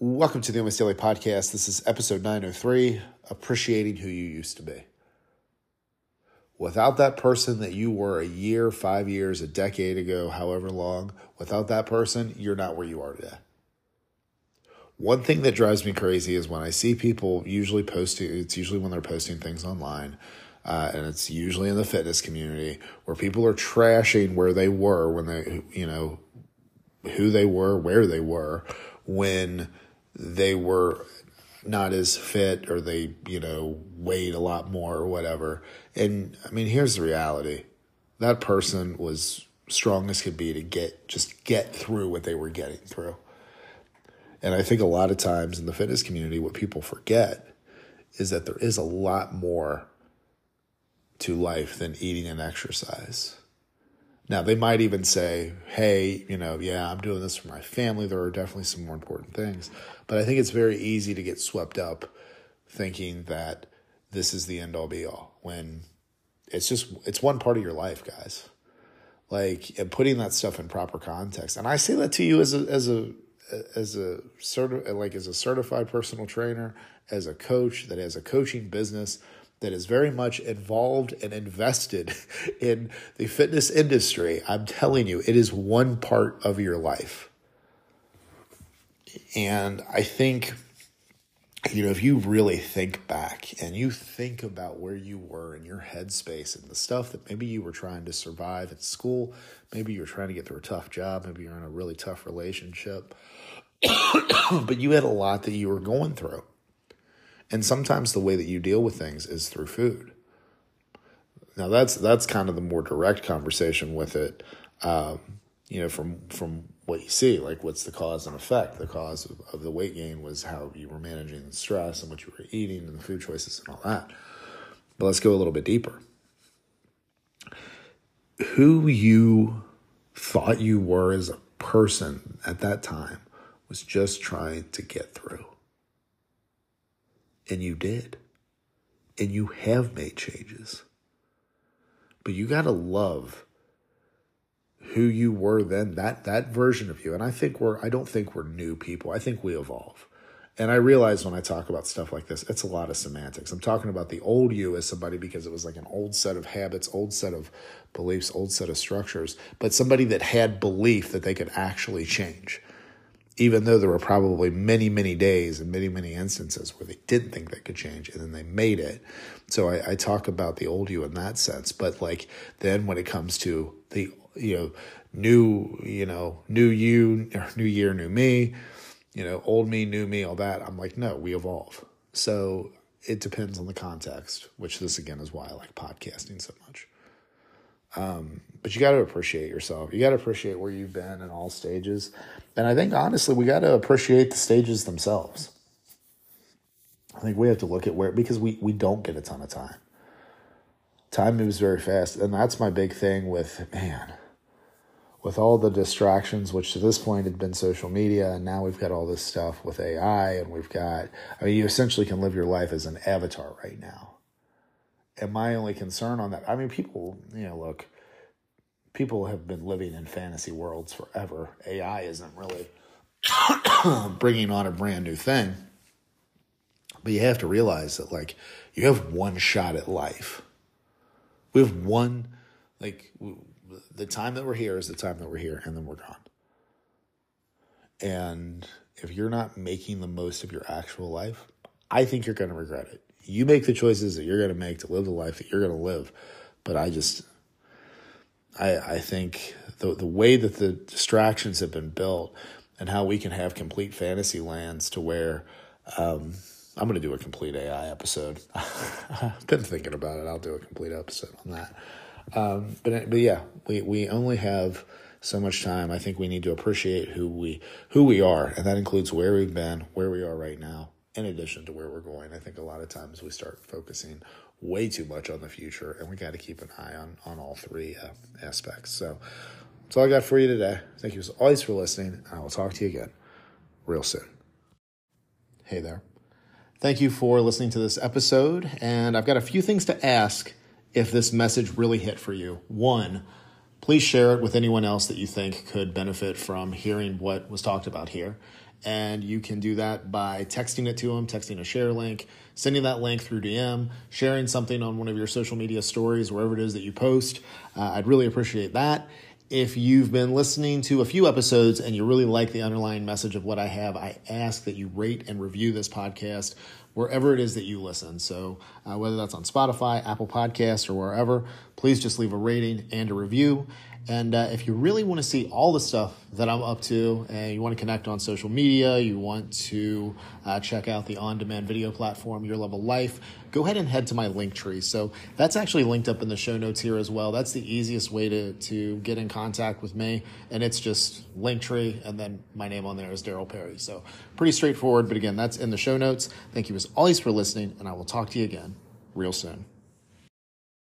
Welcome to the Almost Daily Podcast. This is episode 903 Appreciating Who You Used to Be. Without that person that you were a year, five years, a decade ago, however long, without that person, you're not where you are today. One thing that drives me crazy is when I see people usually posting, it's usually when they're posting things online, uh, and it's usually in the fitness community where people are trashing where they were when they, you know, who they were, where they were when they were not as fit or they, you know, weighed a lot more or whatever. And I mean, here's the reality. That person was strong as could be to get just get through what they were getting through. And I think a lot of times in the fitness community what people forget is that there is a lot more to life than eating and exercise. Now, they might even say, hey, you know, yeah, I'm doing this for my family. There are definitely some more important things. But I think it's very easy to get swept up thinking that this is the end all be all when it's just, it's one part of your life, guys. Like, and putting that stuff in proper context. And I say that to you as a, as a, as a certi- like as a certified personal trainer, as a coach that has a coaching business that is very much involved and invested in the fitness industry, I'm telling you, it is one part of your life. And I think, you know, if you really think back and you think about where you were in your headspace and the stuff that maybe you were trying to survive at school, maybe you're trying to get through a tough job, maybe you're in a really tough relationship, but you had a lot that you were going through and sometimes the way that you deal with things is through food. Now that's that's kind of the more direct conversation with it. Um, you know, from from what you see, like what's the cause and effect? The cause of, of the weight gain was how you were managing the stress and what you were eating and the food choices and all that. But let's go a little bit deeper. Who you thought you were as a person at that time was just trying to get through. And you did. And you have made changes. But you got to love who you were then, that that version of you. And I think we're I don't think we're new people. I think we evolve. And I realize when I talk about stuff like this, it's a lot of semantics. I'm talking about the old you as somebody because it was like an old set of habits, old set of beliefs, old set of structures, but somebody that had belief that they could actually change even though there were probably many, many days and many, many instances where they didn't think they could change and then they made it. So I, I, talk about the old you in that sense. But like then when it comes to the, you know, new, you know, new you, new year, new me, you know, old me, new me, all that, I'm like, no, we evolve. So it depends on the context, which this again is why I like podcasting so much. Um, but you got to appreciate yourself. You got to appreciate where you've been in all stages. And I think honestly, we got to appreciate the stages themselves. I think we have to look at where because we we don't get a ton of time. Time moves very fast, and that's my big thing with man. With all the distractions, which to this point had been social media, and now we've got all this stuff with AI, and we've got, I mean, you essentially can live your life as an avatar right now. And my only concern on that, I mean, people, you know, look, people have been living in fantasy worlds forever. AI isn't really bringing on a brand new thing. But you have to realize that, like, you have one shot at life. We have one, like, the time that we're here is the time that we're here, and then we're gone. And if you're not making the most of your actual life, I think you're going to regret it. You make the choices that you're going to make to live the life that you're going to live. But I just, I, I think the, the way that the distractions have been built and how we can have complete fantasy lands to where um, I'm going to do a complete AI episode. I've been thinking about it. I'll do a complete episode on that. Um, but but yeah, we, we only have so much time. I think we need to appreciate who we who we are, and that includes where we've been, where we are right now, in addition to where we're going. I think a lot of times we start focusing way too much on the future, and we got to keep an eye on on all three uh, aspects. So that's all I got for you today. Thank you as always for listening, and I will talk to you again real soon. Hey there. Thank you for listening to this episode, and I've got a few things to ask if this message really hit for you. One, please share it with anyone else that you think could benefit from hearing what was talked about here. And you can do that by texting it to them, texting a share link, sending that link through DM, sharing something on one of your social media stories, wherever it is that you post. Uh, I'd really appreciate that. If you've been listening to a few episodes and you really like the underlying message of what I have, I ask that you rate and review this podcast wherever it is that you listen. So, uh, whether that's on Spotify, Apple Podcasts, or wherever, please just leave a rating and a review. And uh, if you really want to see all the stuff that I'm up to, and you want to connect on social media, you want to uh, check out the on demand video platform, Your Level Life, go ahead and head to my Linktree. So that's actually linked up in the show notes here as well. That's the easiest way to, to get in contact with me. And it's just Linktree, and then my name on there is Daryl Perry. So pretty straightforward. But again, that's in the show notes. Thank you as always for listening, and I will talk to you again real soon.